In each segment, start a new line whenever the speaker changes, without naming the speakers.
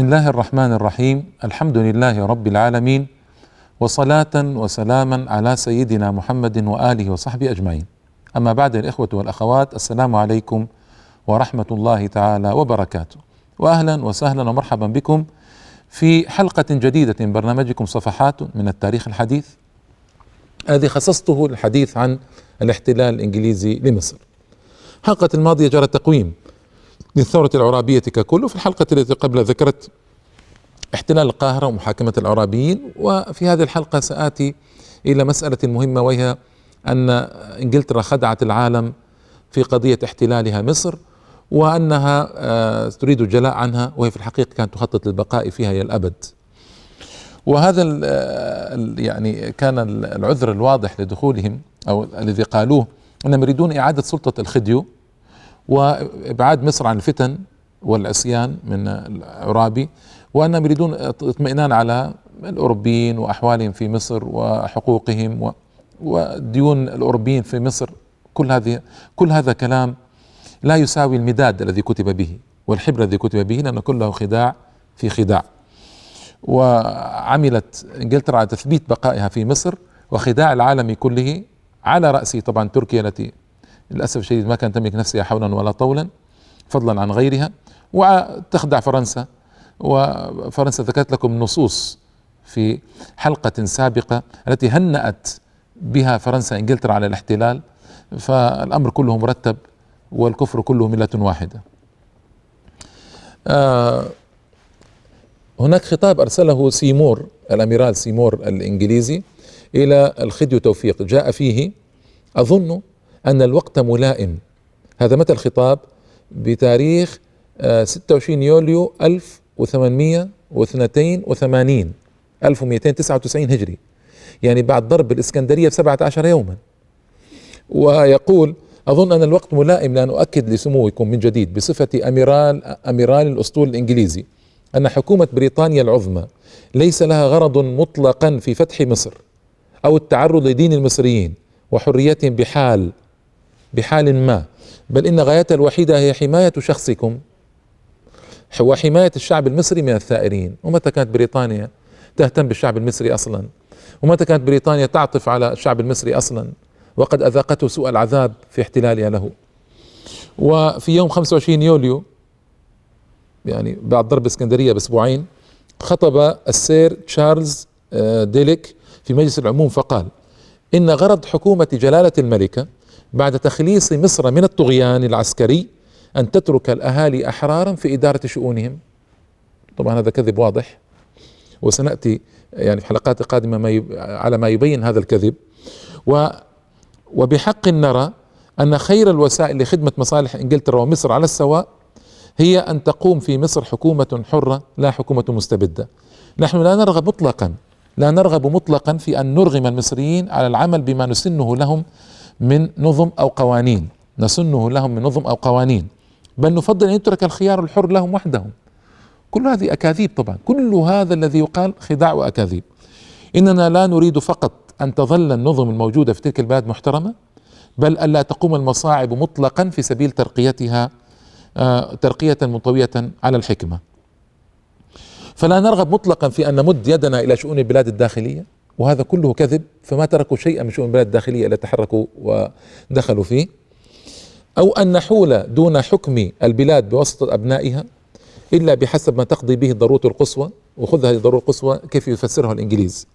بسم الله الرحمن الرحيم الحمد لله رب العالمين وصلاة وسلاما على سيدنا محمد وآله وصحبه أجمعين أما بعد الإخوة والأخوات السلام عليكم ورحمة الله تعالى وبركاته وأهلا وسهلا ومرحبا بكم في حلقة جديدة من برنامجكم صفحات من التاريخ الحديث الذي خصصته للحديث عن الاحتلال الإنجليزي لمصر الحلقة الماضية جرى تقويم للثورة العرابية ككل. وفي الحلقة التي قبل ذكرت احتلال القاهرة ومحاكمة العرابيين. وفي هذه الحلقة سآتي إلى مسألة مهمة وهي أن إنجلترا خدعت العالم في قضية احتلالها مصر وأنها آه، تريد الجلاء عنها وهي في الحقيقة كانت تخطط للبقاء فيها إلى الأبد. وهذا ال يعني كان العذر الواضح لدخولهم أو الذي قالوه أنهم يريدون إعادة سلطة الخديو. وابعاد مصر عن الفتن والعصيان من العرابي وأنهم يريدون اطمئنان على الأوروبيين وأحوالهم في مصر وحقوقهم وديون الأوروبيين في مصر. كل هذه كل هذا كلام لا يساوي المداد الذي كتب به والحبر الذي كتب به لأنه كله خداع في خداع. وعملت إنجلترا على تثبيت بقائها في مصر وخداع العالم كله على راسه طبعا تركيا التي للأسف الشديد ما كانت تملك نفسها حولا ولا طولا فضلا عن غيرها. وتخدع فرنسا وفرنسا ذكرت لكم نصوص في حلقة سابقة التي هنأت بها فرنسا إنجلترا على الاحتلال. فالأمر كله مرتب والكفر كله ملة واحدة. آه هناك خطاب أرسله سيمور الأميرال سيمور الإنجليزي إلى الخديو توفيق. جاء فيه أظن أن الوقت ملائم. هذا متى الخطاب؟ بتاريخ 26 آه، يوليو 1882 1299 هجري. يعني بعد ضرب الإسكندرية ب 17 يوما. ويقول أظن أن الوقت ملائم لأن أؤكد لسموكم من جديد بصفة أميرال أميرال الأسطول الإنجليزي أن حكومة بريطانيا العظمى ليس لها غرض مطلقا في فتح مصر أو التعرض لدين المصريين وحريتهم بحال بحال ما. بل إن غايتها الوحيدة هي حماية شخصكم. وحماية الشعب المصري من الثائرين. ومتى كانت بريطانيا تهتم بالشعب المصري أصلا؟ ومتى كانت بريطانيا تعطف على الشعب المصري أصلا؟ وقد أذاقته سوء العذاب في احتلالها له. وفي يوم 25 يوليو يعني بعد ضرب اسكندرية بأسبوعين خطب السير تشارلز آه، ديليك في مجلس العموم فقال إن غرض حكومة جلالة الملكة بعد تخليص مصر من الطغيان العسكري أن تترك الأهالي أحرارا في إدارة شؤونهم. طبعا هذا كذب واضح. وسنأتي يعني في حلقات قادمة ما على ما يبين هذا الكذب. و وبحق نرى أن خير الوسائل لخدمة مصالح إنجلترا ومصر على السواء هي أن تقوم في مصر حكومة حرة لا حكومة مستبدة. نحن لا نرغب مطلقا لا نرغب مطلقا في أن نرغم المصريين على العمل بما نسنه لهم من نظم أو قوانين. نسنه لهم من نظم أو قوانين. بل نفضل أن يترك الخيار الحر لهم وحدهم. كل هذه أكاذيب طبعا. كل هذا الذي يقال خداع وأكاذيب. إننا لا نريد فقط أن تظل النظم الموجودة في تلك البلاد محترمة بل الا تقوم المصاعب مطلقا في سبيل ترقيتها آه، ترقية منطويه على الحكمة. فلا نرغب مطلقا في أن نمد يدنا إلى شؤون البلاد الداخلية. وهذا كله كذب فما تركوا شيئا من شؤون البلاد الداخلية إلا تحركوا ودخلوا فيه. أو أن نحول دون حكم البلاد بواسطة أبنائها إلا بحسب ما تقضي به الضرورة القصوى. وخذ هذه الضرورة القصوى كيف يفسرها الإنجليز.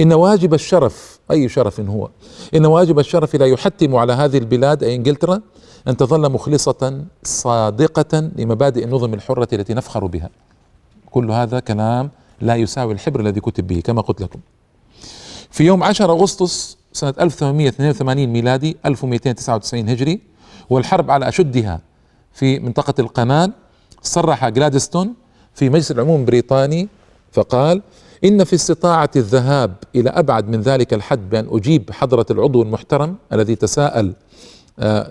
إن واجب الشرف أي شرف هو؟ إن واجب الشرف لا يحتم على هذه البلاد أي إنجلترا أن تظل مخلصة صادقة لمبادئ النظم الحرة التي نفخر بها. كل هذا كلام لا يساوي الحبر الذي كتب به كما قلت لكم. في يوم 10 أغسطس سنة 1882 ميلادي 1299 هجري والحرب على أشدها في منطقة القنال صرح جلادستون في مجلس العموم البريطاني فقال إن في استطاعة الذهاب إلى أبعد من ذلك الحد بأن أجيب حضرة العضو المحترم الذي تساءل. آه،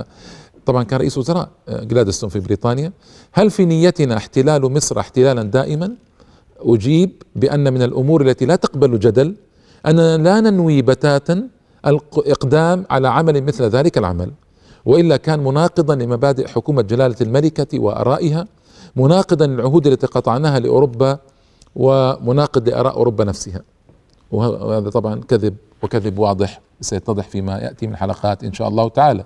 آه، طبعا كان رئيس وزراء آه، جلادستون في بريطانيا. هل في نيتنا احتلال مصر احتلالا دائما؟ أجيب بأن من الأمور التي لا تقبل جدل أننا لا ننوي بتاتا الإقدام على عمل مثل ذلك العمل وإلا كان مناقضا لمبادئ حكومة جلالة الملكة وآرائها مناقضا للعهود التي قطعناها لأوروبا ومناقض لآراء أوروبا نفسها. وهذا طبعا كذب وكذب واضح سيتضح فيما يأتي من حلقات إن شاء الله تعالى.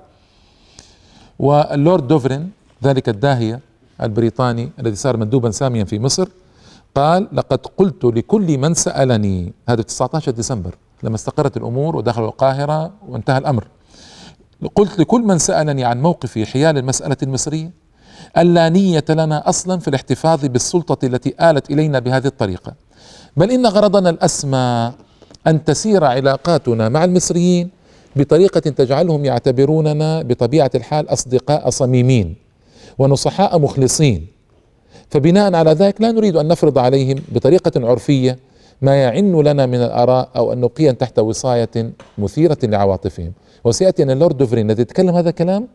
واللورد دوفرين ذلك الداهية البريطاني الذي صار مندوبا ساميا في مصر قال لقد قلت لكل من سألني. هذا 19 ديسمبر لما استقرت الأمور ودخلوا القاهرة وانتهى الأمر. قلت لكل من سألني عن موقفي حيال المسألة المصرية ألا نية لنا أصلا في الاحتفاظ بالسلطة التي آلت إلينا بهذه الطريقة. بل إن غرضنا الأسمى أن تسير علاقاتنا مع المصريين بطريقة تجعلهم يعتبروننا بطبيعة الحال أصدقاء صميمين ونصحاء مخلصين. فبناء على ذلك لا نريد أن نفرض عليهم بطريقة عرفية ما يعن لنا من الآراء أو أن نبقيا تحت وصاية مثيرة لعواطفهم. وسيأتي أن اللورد دوفرين الذي يتكلم هذا الكلام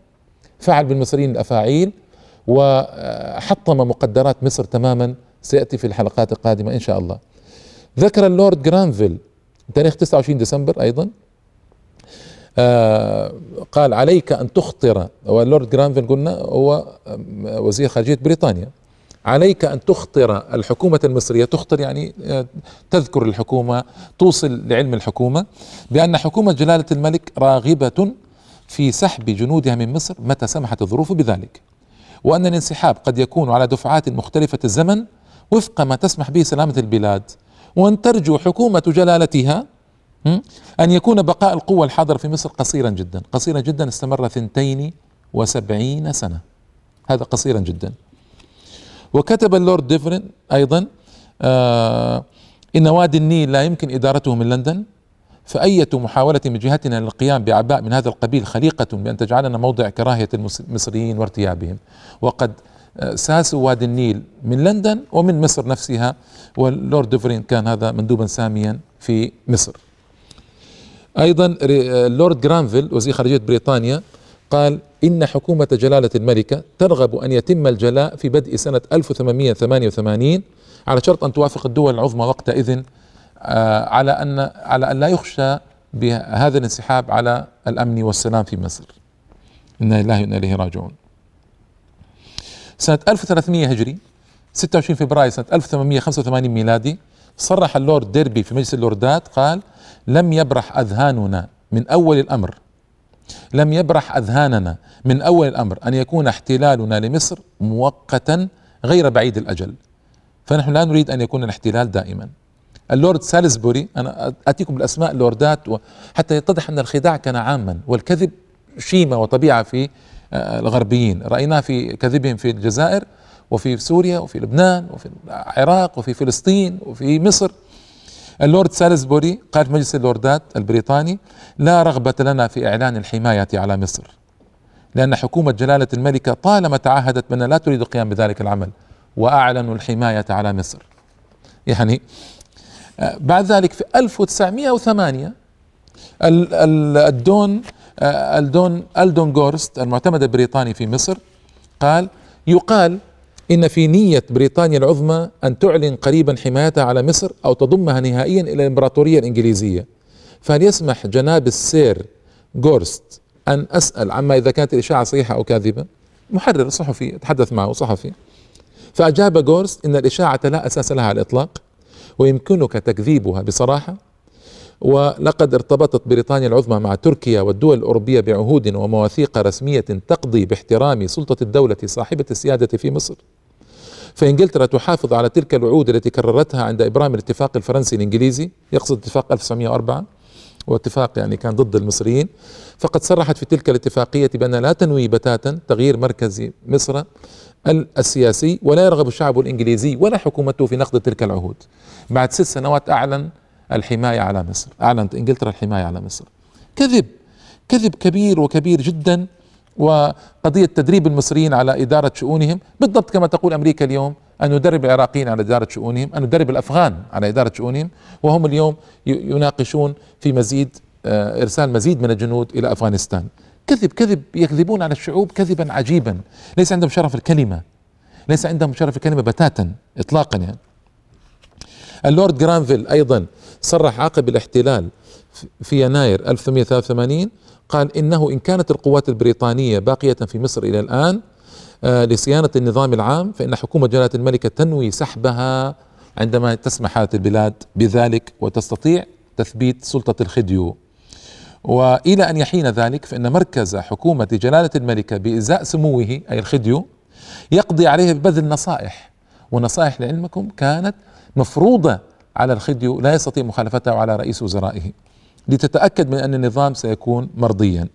فعل بالمصريين الأفاعيل وحطم مقدرات مصر تماما. سيأتي في الحلقات القادمة إن شاء الله. ذكر اللورد جرانفيل تاريخ 29 ديسمبر أيضا. آه قال عليك أن تخطر واللورد جرانفيل قلنا هو وزير خارجية بريطانيا. عليك أن تخطر الحكومة المصرية تخطر يعني آه، تذكر الحكومة توصل لعلم الحكومة بأن حكومة جلالة الملك راغبة في سحب جنودها من مصر متى سمحت الظروف بذلك. وأن الانسحاب قد يكون على دفعات مختلفة الزمن وفق ما تسمح به سلامة البلاد. وأن ترجو حكومة جلالتها أن يكون بقاء القوة الحاضرة في مصر قصيرا جدا. قصيرا جدا استمر ثنتين وسبعين سنة. هذا قصيرا جدا. وكتب اللورد ديفرين أيضا آه إن وادي النيل لا يمكن إدارته من لندن فأية محاولة من جهتنا للقيام بأعباء من هذا القبيل خليقة بأن تجعلنا موضع كراهية المصريين وارتيابهم. وقد آه، ساسوا وادي النيل من لندن ومن مصر نفسها واللورد دوفرين كان هذا مندوبا ساميا في مصر. أيضا اللورد جرانفيل وزير خارجية بريطانيا قال إن حكومة جلالة الملكة ترغب أن يتم الجلاء في بدء سنة 1888 على شرط أن توافق الدول العظمى وقتئذ آه، على أن على أن لا يخشى بهذا الانسحاب على الأمن والسلام في مصر. إنا لله وإنا إليه راجعون. سنة 1300 هجري 26 فبراير سنة 1885 ميلادي صرح اللورد ديربي في مجلس اللوردات قال لم يبرح أذهاننا من أول الأمر لم يبرح أذهاننا من أول الأمر أن يكون احتلالنا لمصر مؤقتا غير بعيد الأجل. فنحن لا نريد أن يكون الاحتلال دائما. اللورد سالزبوري أنا أتيكم بالأسماء اللوردات حتى يتضح أن الخداع كان عاما والكذب شيمة وطبيعة في آه، الغربيين. رأيناه في كذبهم في الجزائر وفي سوريا وفي لبنان وفي العراق وفي فلسطين وفي مصر. اللورد سالزبوري في مجلس اللوردات البريطاني لا رغبة لنا في إعلان الحماية على مصر لأن حكومة جلالة الملكة طالما تعهدت بأنها لا تريد القيام بذلك العمل وأعلنوا الحماية على مصر. يعني آه، بعد ذلك في 1908 الدون آه، الدون ألدون جورست المعتمد البريطاني في مصر قال يقال إن في نية بريطانيا العظمى أن تعلن قريبا حمايتها على مصر أو تضمها نهائيا إلى الإمبراطورية الإنجليزية. فهل يسمح جناب السير جورست أن أسأل عما إذا كانت الإشاعة صحيحة أو كاذبة؟ محرر صحفي تحدث معه صحفي. فأجاب جورست إن الإشاعة لا أساس لها على الإطلاق ويمكنك تكذيبها بصراحة. ولقد ارتبطت بريطانيا العظمى مع تركيا والدول الأوروبية بعهود ومواثيق رسمية تقضي باحترام سلطة الدولة صاحبة السيادة في مصر. فإنجلترا تحافظ على تلك الوعود التي كررتها عند إبرام الاتفاق الفرنسي الإنجليزي يقصد اتفاق 1904 واتفاق يعني كان ضد المصريين فقد صرحت في تلك الاتفاقية بأن لا تنوي بتاتا تغيير مركز مصر السياسي ولا يرغب الشعب الإنجليزي ولا حكومته في نقض تلك العهود. بعد ست سنوات أعلن الحماية على مصر أعلنت إنجلترا الحماية على مصر. كذب كذب كبير وكبير جدا وقضية تدريب المصريين على إدارة شؤونهم بالضبط كما تقول أمريكا اليوم أن ندرب العراقيين على إدارة شؤونهم أن ندرب الأفغان على إدارة شؤونهم وهم اليوم يناقشون في مزيد آه، إرسال مزيد من الجنود إلى أفغانستان. كذب كذب يكذبون على الشعوب كذبا عجيبا. ليس عندهم شرف الكلمة. ليس عندهم شرف الكلمة بتاتا إطلاقا يعني. اللورد جرانفيل أيضا صرح عقب الاحتلال في يناير 1883 قال إنه إن كانت القوات البريطانية باقية في مصر إلى الآن آه، لصيانة النظام العام فإن حكومة جلالة الملكة تنوي سحبها عندما تسمح حالة البلاد بذلك وتستطيع تثبيت سلطة الخديو. وإلى أن يحين ذلك فإن مركز حكومة جلالة الملكه بإزاء سموه أي الخديو يقضي عليه ببذل نصائح. ونصائح لعلمكم كانت مفروضة على الخديو لا يستطيع مخالفتها على رئيس وزرائه. لتتأكد من أن النظام سيكون مرضيا.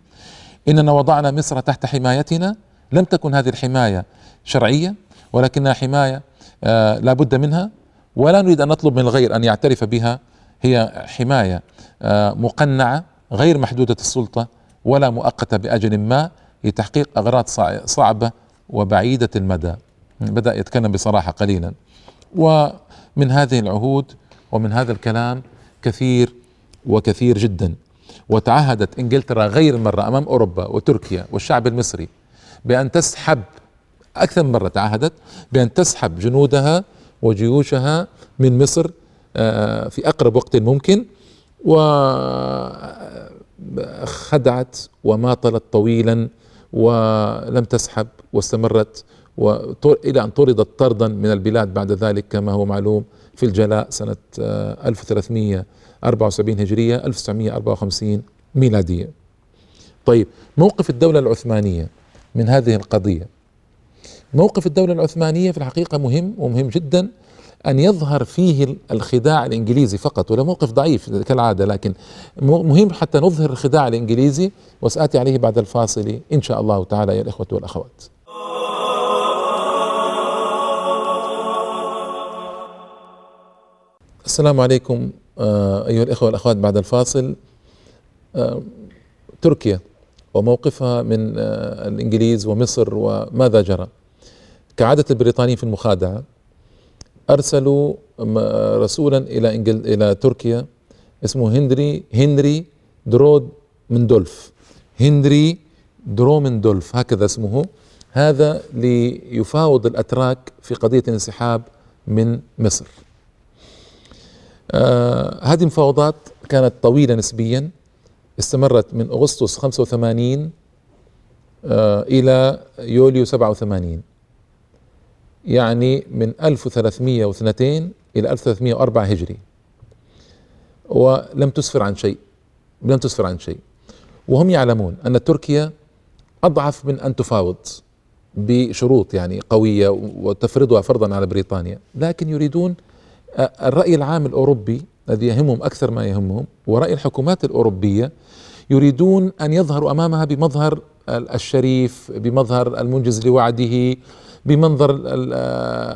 إننا وضعنا مصر تحت حمايتنا. لم تكن هذه الحماية شرعية ولكنها حماية آه لا بد منها. ولا نريد أن نطلب من الغير أن يعترف بها. هي حماية آه مقنعة غير محدودة السلطة ولا مؤقتة بأجل ما لتحقيق أغراض صعبة وبعيدة المدى. بدأ يتكلم بصراحة قليلا. ومن هذه العهود ومن هذا الكلام كثير وكثير جدا. وتعهدت إنجلترا غير مرة أمام أوروبا وتركيا والشعب المصري بأن تسحب أكثر من مرة تعهدت بأن تسحب جنودها وجيوشها من مصر آه، في أقرب وقت ممكن. وخدعت وماطلت طويلا ولم تسحب واستمرت إلى أن طردت طردا من البلاد بعد ذلك كما هو معلوم في الجلاء سنة 1374 هجرية 1954 ميلادية. طيب موقف الدولة العثمانية من هذه القضية. موقف الدولة العثمانية في الحقيقة مهم ومهم جدا أن يظهر فيه الخداع الإنجليزي فقط ولا موقف ضعيف كالعادة لكن مهم حتى نظهر الخداع الإنجليزي وسآتي عليه بعد الفاصل إن شاء الله تعالى يا الإخوة والأخوات. السلام عليكم أيها الإخوة والأخوات بعد الفاصل آه، تركيا وموقفها من آه، الإنجليز ومصر وماذا جرى. كعادة البريطانيين في المخادعة أرسلوا رسولا إلى انجل إلى تركيا اسمه هنري هنري درود مندولف هنري دروموندولف هكذا اسمه. هذا ليفاوض الأتراك في قضية الانسحاب من مصر. آه هذه المفاوضات كانت طويلة نسبيا استمرت من أغسطس 85 آه إلى يوليو 87 يعني من 1302 إلى 1304 هجري. ولم تسفر عن شيء لم تسفر عن شيء. وهم يعلمون أن تركيا أضعف من أن تفاوض بشروط يعني قوية وتفرضها فرضا على بريطانيا. لكن يريدون الرأي العام الأوروبي الذي يهمهم أكثر ما يهمهم ورأي الحكومات الأوروبية يريدون أن يظهروا أمامها بمظهر الشريف بمظهر المنجز لوعده بمنظر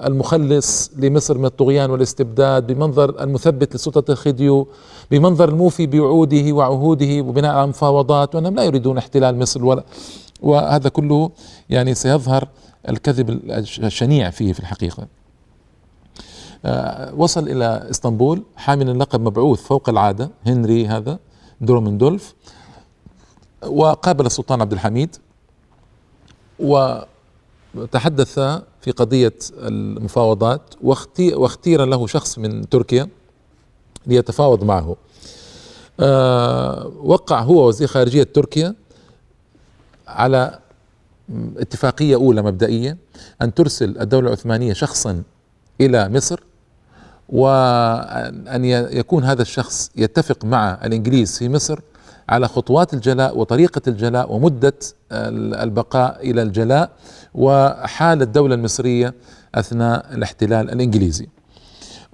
المخلص لمصر من الطغيان والاستبداد بمنظر المثبت لسلطة الخديو بمنظر الموفي بوعوده وعهوده وبناء على مفاوضات وأنهم لا يريدون احتلال مصر ولا وهذا كله يعني سيظهر الكذب الشنيع فيه في الحقيقة. آه، وصل إلى إسطنبول حامل اللقب مبعوث فوق العادة هنري هذا درومندولف وقابل السلطان عبد الحميد و تحدث في قضية المفاوضات واختير له شخص من تركيا ليتفاوض معه. آه، وقع هو وزير خارجية تركيا على اتفاقية أولى مبدئية أن ترسل الدولة العثمانية شخصا إلى مصر وأن يكون هذا الشخص يتفق مع الإنجليز في مصر على خطوات الجلاء وطريقة الجلاء ومدة البقاء إلى الجلاء وحال الدولة المصرية أثناء الاحتلال الإنجليزي.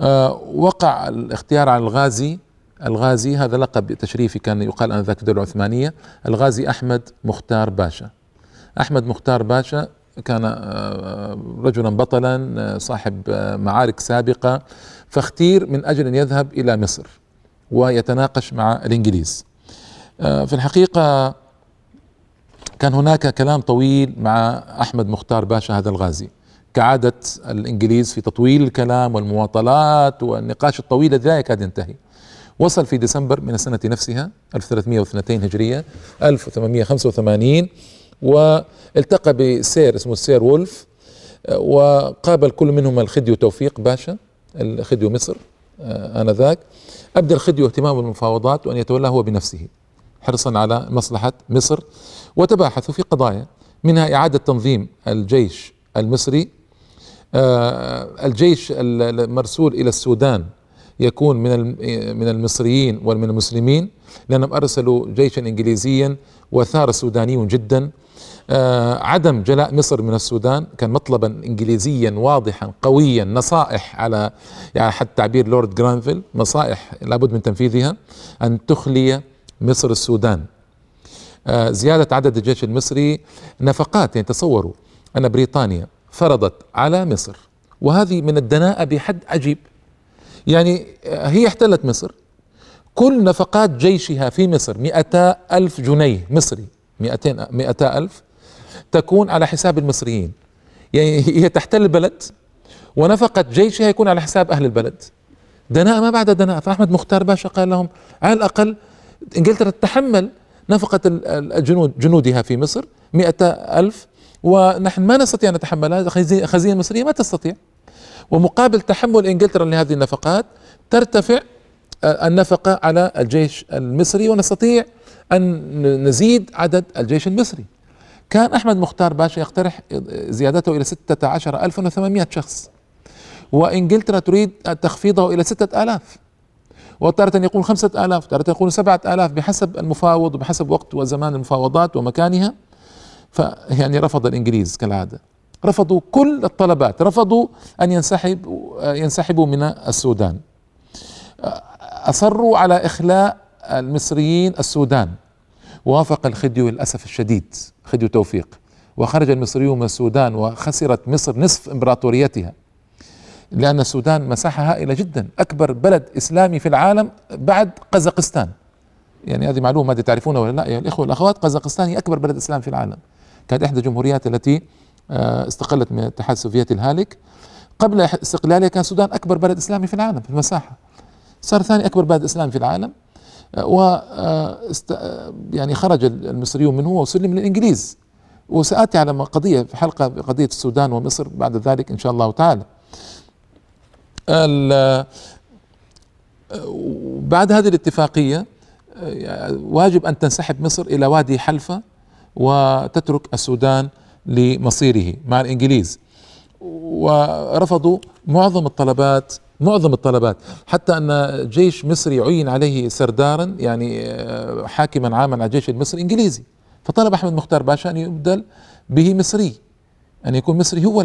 آه، وقع الاختيار على الغازي. الغازي هذا لقب تشريفي كان يقال انذاك الدولة العثمانيه الغازي أحمد مختار باشا. أحمد مختار باشا كان آه، رجلا بطلا آه، صاحب معارك سابقة. فاختير من أجل أن يذهب إلى مصر ويتناقش مع الإنجليز. في الحقيقة كان هناك كلام طويل مع أحمد مختار باشا هذا الغازي. كعادة الإنجليز في تطويل الكلام والمواطلات والنقاش الطويل الذي لا يكاد ينتهي. وصل في ديسمبر من السنة نفسها 1302 هجرية 1885 والتقى بسير اسمه السير وولف وقابل كل منهم الخديو توفيق باشا. الخديو مصر آه، آنذاك. أبدى الخديو اهتمامه بالمفاوضات وأن يتولى هو بنفسه حرصا على مصلحة مصر. وتباحثوا في قضايا منها إعادة تنظيم الجيش المصري. آه، الجيش المرسول إلى السودان يكون من من المصريين ومن المسلمين لأنهم أرسلوا جيشا إنجليزيا وثار سوداني جدا. عدم جلاء مصر من السودان كان مطلبا انجليزيا واضحا قويا نصائح على يعني حتى تعبير لورد جرانفيل نصائح لابد من تنفيذها أن تخلي مصر السودان. آه، زيادة عدد الجيش المصري نفقات يعني تصوروا أن بريطانيا فرضت على مصر. وهذه من الدناءة بحد عجيب. يعني آه، هي احتلت مصر. كل نفقات جيشها في مصر مئتا ألف جنيه مصري مئتين مئتا ألف تكون على حساب المصريين. يعني هي تحتل البلد ونفقة جيشها يكون على حساب أهل البلد. دناء ما بعد دناء فأحمد مختار باشا قال لهم على الأقل إنجلترا تتحمل نفقة الجنود جنودها في مصر مئة ألف ونحن ما نستطيع أن نتحملها خزينة مصرية ما تستطيع. ومقابل تحمل إنجلترا لهذه النفقات ترتفع النفقة على الجيش المصري ونستطيع أن نزيد عدد الجيش المصري. كان أحمد مختار باشا يقترح زيادته إلى ستة عشر ألفا وثمانمائة شخص وإنجلترا تريد تخفيضه إلى ستة آلاف وتارة يقول خمسة آلاف تارة يقول سبعة آلاف بحسب المفاوض وبحسب وقت وزمان المفاوضات ومكانها. فيعني رفض الإنجليز كالعادة. رفضوا كل الطلبات رفضوا أن ينسحب ينسحبوا من السودان. أصروا على إخلاء المصريين السودان. وافق الخديو للأسف الشديد خديو توفيق. وخرج المصريون من السودان وخسرت مصر نصف إمبراطوريتها لأن السودان مساحة هائلة جدا أكبر بلد إسلامي في العالم بعد قزاقستان. يعني هذه معلومة ما تعرفونها ولا لا؟ يا الإخوة والأخوات قزاقستان هي أكبر بلد إسلامي في العالم. كانت إحدى الجمهوريات التي آه، استقلت من الاتحاد السوفيتي الهالك. قبل استقلالها كان السودان أكبر بلد إسلامي في العالم في المساحة. صار ثاني أكبر بلد إسلامي في العالم. و آه، يعني خرج المصريون منه وسلم للإنجليز. وسآتي على قضية في حلقة قضية السودان ومصر بعد ذلك إن شاء الله تعالى. بعد هذه الاتفاقية واجب أن تنسحب مصر إلى وادي حلفة وتترك السودان لمصيره مع الإنجليز. ورفضوا معظم الطلبات معظم الطلبات. حتى أن جيش مصري عين عليه سردارا يعني حاكما عاما على الجيش المصري إنجليزي. فطلب أحمد مختار باشا أن يبدل به مصري أن يكون مصري هو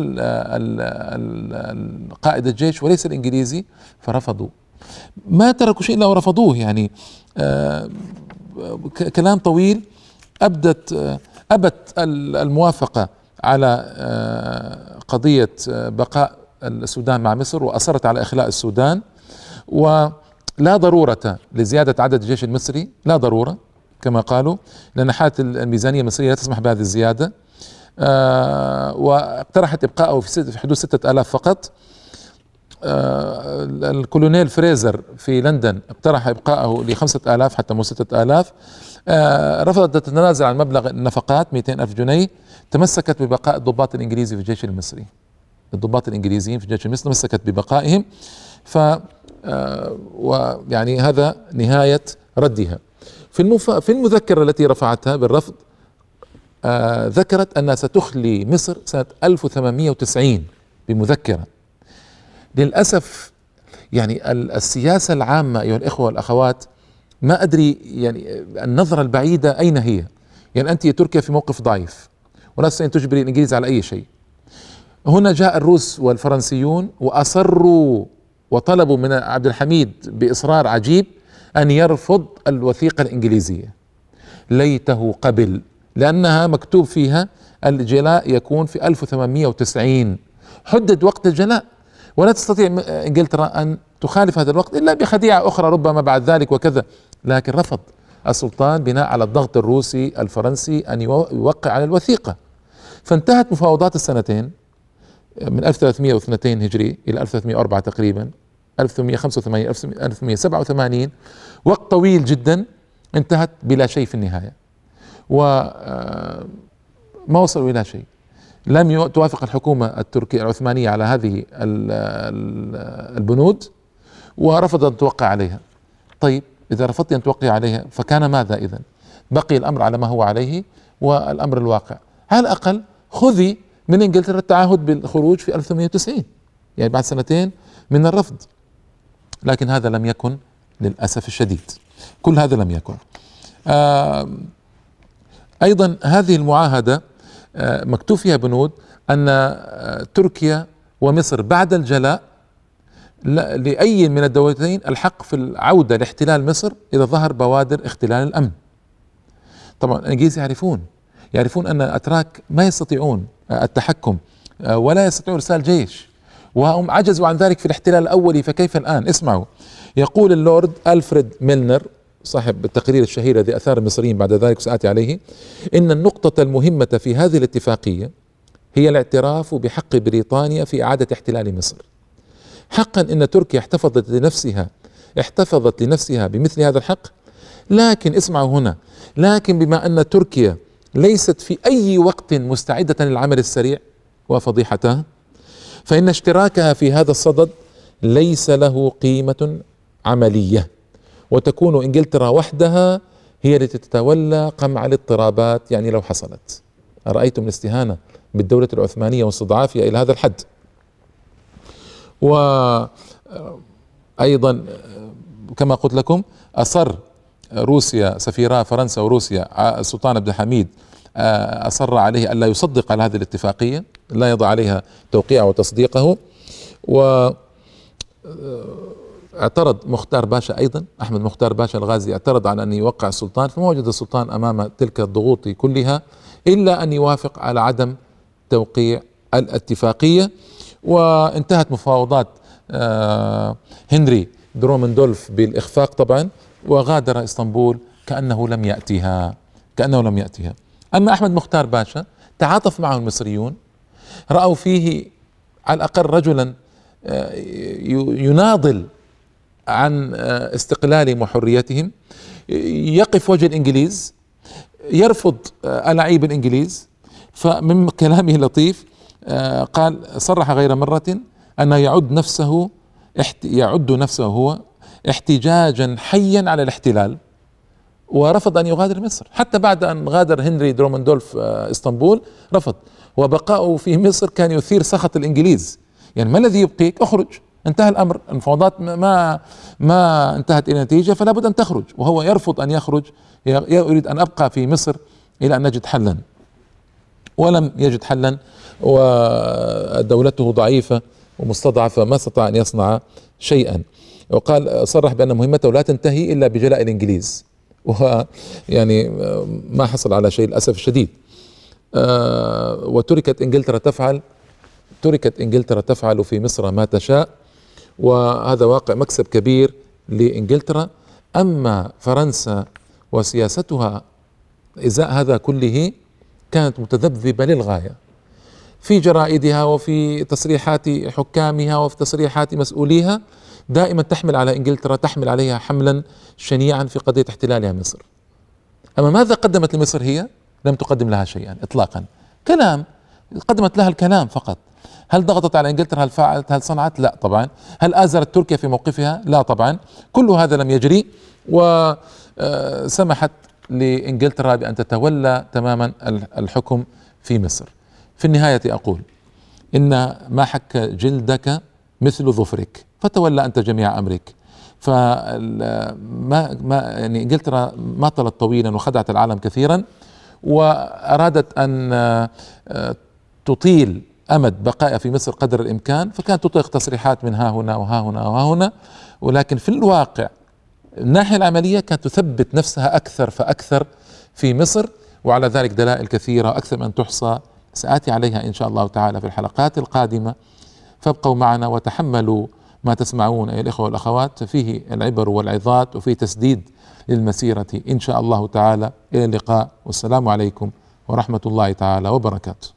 قائد الجيش وليس الإنجليزي. فرفضوا ما تركوا شيء إلا ورفضوه يعني آه، كلام طويل. أبدت آه، أبت الموافقة على آه، قضية بقاء السودان مع مصر وأصرت على إخلاء السودان. ولا ضرورة لزيادة عدد الجيش المصري لا ضرورة كما قالوا لأن حالة الميزانية المصرية لا تسمح بهذه الزيادة. آه واقترحت ابقائه في حدود ستة آلاف فقط. آه الكولونيل فريزر في لندن اقترح ابقائه لخمسة آلاف حتى مو ستة آلاف. آه رفضت تتنازل عن مبلغ النفقات 200 ألف جنيه. تمسكت ببقاء الضباط الإنجليزي في الجيش المصري. الضباط الإنجليزيين في الجيش المصري تمسكت ببقائهم ف آه ويعني هذا نهاية ردها. في المف... في المذكرة التي رفعتها بالرفض آه ذكرت أنها ستخلي مصر سنة 1890 بمذكرة. للأسف يعني السياسة العامة أيها الإخوة والأخوات ما أدري يعني النظرة البعيدة أين هي؟ يعني أنت تركيا في موقف ضعيف ولا تستطيع تجبري الإنجليز على أي شيء. هنا جاء الروس والفرنسيون وأصروا وطلبوا من عبد الحميد بإصرار عجيب أن يرفض الوثيقة الإنجليزية. ليته قبل لأنها مكتوب فيها الجلاء يكون في 1890 حدد وقت الجلاء. ولا تستطيع إنجلترا أن تخالف هذا الوقت إلا بخديعة أخرى ربما بعد ذلك وكذا. لكن رفض السلطان بناء على الضغط الروسي الفرنسي أن يوقع على الوثيقة. فانتهت مفاوضات السنتين. من 1302 هجري إلى 1304 تقريبا 1885 1887 وقت طويل جدا انتهت بلا شيء في النهاية. وما آه، وصلوا إلى شيء. لم توافق الحكومة التركية العثمانية على هذه البنود ورفضت أن توقع عليها. طيب إذا رفضت أن توقع عليها فكان ماذا اذا بقي الأمر على ما هو عليه والأمر الواقع. على الأقل خذي من إنجلترا التعهد بالخروج في 1890 يعني بعد سنتين من الرفض. لكن هذا لم يكن للأسف الشديد. كل هذا لم يكن. أيضا هذه المعاهدة آه مكتوب فيها بنود أن آه تركيا ومصر بعد الجلاء لأي من الدولتين الحق في العودة لاحتلال مصر إذا ظهر بوادر اختلال الأمن. طبعا الإنجليز يعرفون يعرفون أن الأتراك ما يستطيعون التحكم ولا يستطيعون إرسال جيش. وهم عجزوا عن ذلك في الاحتلال الأولي فكيف الآن؟ اسمعوا. يقول اللورد ألفريد ميلنر صاحب التقرير الشهير الذي أثار المصريين بعد ذلك سآتي عليه إن النقطة المهمة في هذه الاتفاقية هي الاعتراف بحق بريطانيا في إعادة احتلال مصر. حقا إن تركيا احتفظت لنفسها احتفظت لنفسها بمثل هذا الحق. لكن اسمعوا هنا لكن بما أن تركيا ليست في أي وقت مستعدة للعمل السريع. وفضيحتها فإن اشتراكها في هذا الصدد ليس له قيمة عملية. وتكون إنجلترا وحدها هي التي تتولى قمع الاضطرابات يعني لو حصلت. أرأيتم الاستهانة بالدولة العثمانية واستضعافها إلى هذا الحد؟ وأيضا كما قلت لكم أصر روسيا سفيرا فرنسا وروسيا السلطان عبد الحميد أصر عليه ألا يصدق على هذه الاتفاقية لا يضع عليها توقيعه وتصديقه و اعترض مختار باشا أيضا أحمد مختار باشا الغازي اعترض على أن يوقع السلطان فما وجد السلطان أمام تلك الضغوط كلها إلا أن يوافق على عدم توقيع الاتفاقية. وانتهت مفاوضات آه، هنري درومندولف بالإخفاق طبعا وغادر إسطنبول كأنه لم يأتيها كأنه لم يأتيها. أما أحمد مختار باشا تعاطف معه المصريون رأوا فيه على الأقل رجلا آه، يناضل عن آه، استقلالهم وحريتهم يقف وجه الإنجليز يرفض ألاعيب الإنجليز. فمن كلامه لطيف آه، قال صرح غير مرة أنه يعد نفسه يعد نفسه هو احتجاجا حيا على الاحتلال ورفض أن يغادر مصر. حتى بعد أن غادر هنري درومندولف آه، إسطنبول رفض. وبقاؤه في مصر كان يثير سخط الإنجليز. يعني ما الذي يبقيك؟ اخرج. انتهى الأمر. المفاوضات ما ما انتهت إلى نتيجة فلا بد أن تخرج. وهو يرفض أن يخرج. يريد أن أبقى في مصر إلى أن نجد حلا. ولم يجد حلا ودولته ضعيفة ومستضعفة ما استطاع أن يصنع شيئا. وقال صرح بأن مهمته لا تنتهي إلا بجلاء الإنجليز. ويعني ما حصل على شيء للأسف الشديد. آه، وتركت إنجلترا تفعل تركت إنجلترا تفعل في مصر ما تشاء. وهذا واقع مكسب كبير لإنجلترا. أما فرنسا وسياستها إزاء هذا كله كانت متذبذبة للغاية. في جرائدها وفي تصريحات حكامها وفي تصريحات مسؤوليها دائما تحمل على إنجلترا تحمل عليها حملا شنيعا في قضية احتلالها مصر. أما ماذا قدمت لمصر هي؟ لم تقدم لها شيئا اطلاقا. كلام قدمت لها الكلام فقط. هل ضغطت على إنجلترا هل فعلت هل صنعت؟ لا طبعا. هل آزرت تركيا في موقفها؟ لا طبعا. كل هذا لم يجري وسمحت لإنجلترا بأن تتولى تماما الحكم في مصر. في النهاية أقول إن ما حك جلدك مثل ظفرك فتولى أنت جميع أمرك. فما ما يعني إنجلترا ما طلت طويلا وخدعت العالم كثيرا وأرادت أن آه، تطيل أمد بقائها في مصر قدر الإمكان فكانت تطلق تصريحات من ها هنا وها هنا وها هنا. ولكن في الواقع الناحية العملية كانت تثبت نفسها أكثر فأكثر في مصر وعلى ذلك دلائل كثيرة أكثر من تحصى. سآتي عليها إن شاء الله تعالى في الحلقات القادمة. فابقوا معنا وتحملوا ما تسمعون أيها الإخوة والأخوات فيه العبر والعظات وفيه تسديد للمسيرة. إن شاء الله تعالى إلى اللقاء. والسلام عليكم ورحمة الله تعالى وبركاته.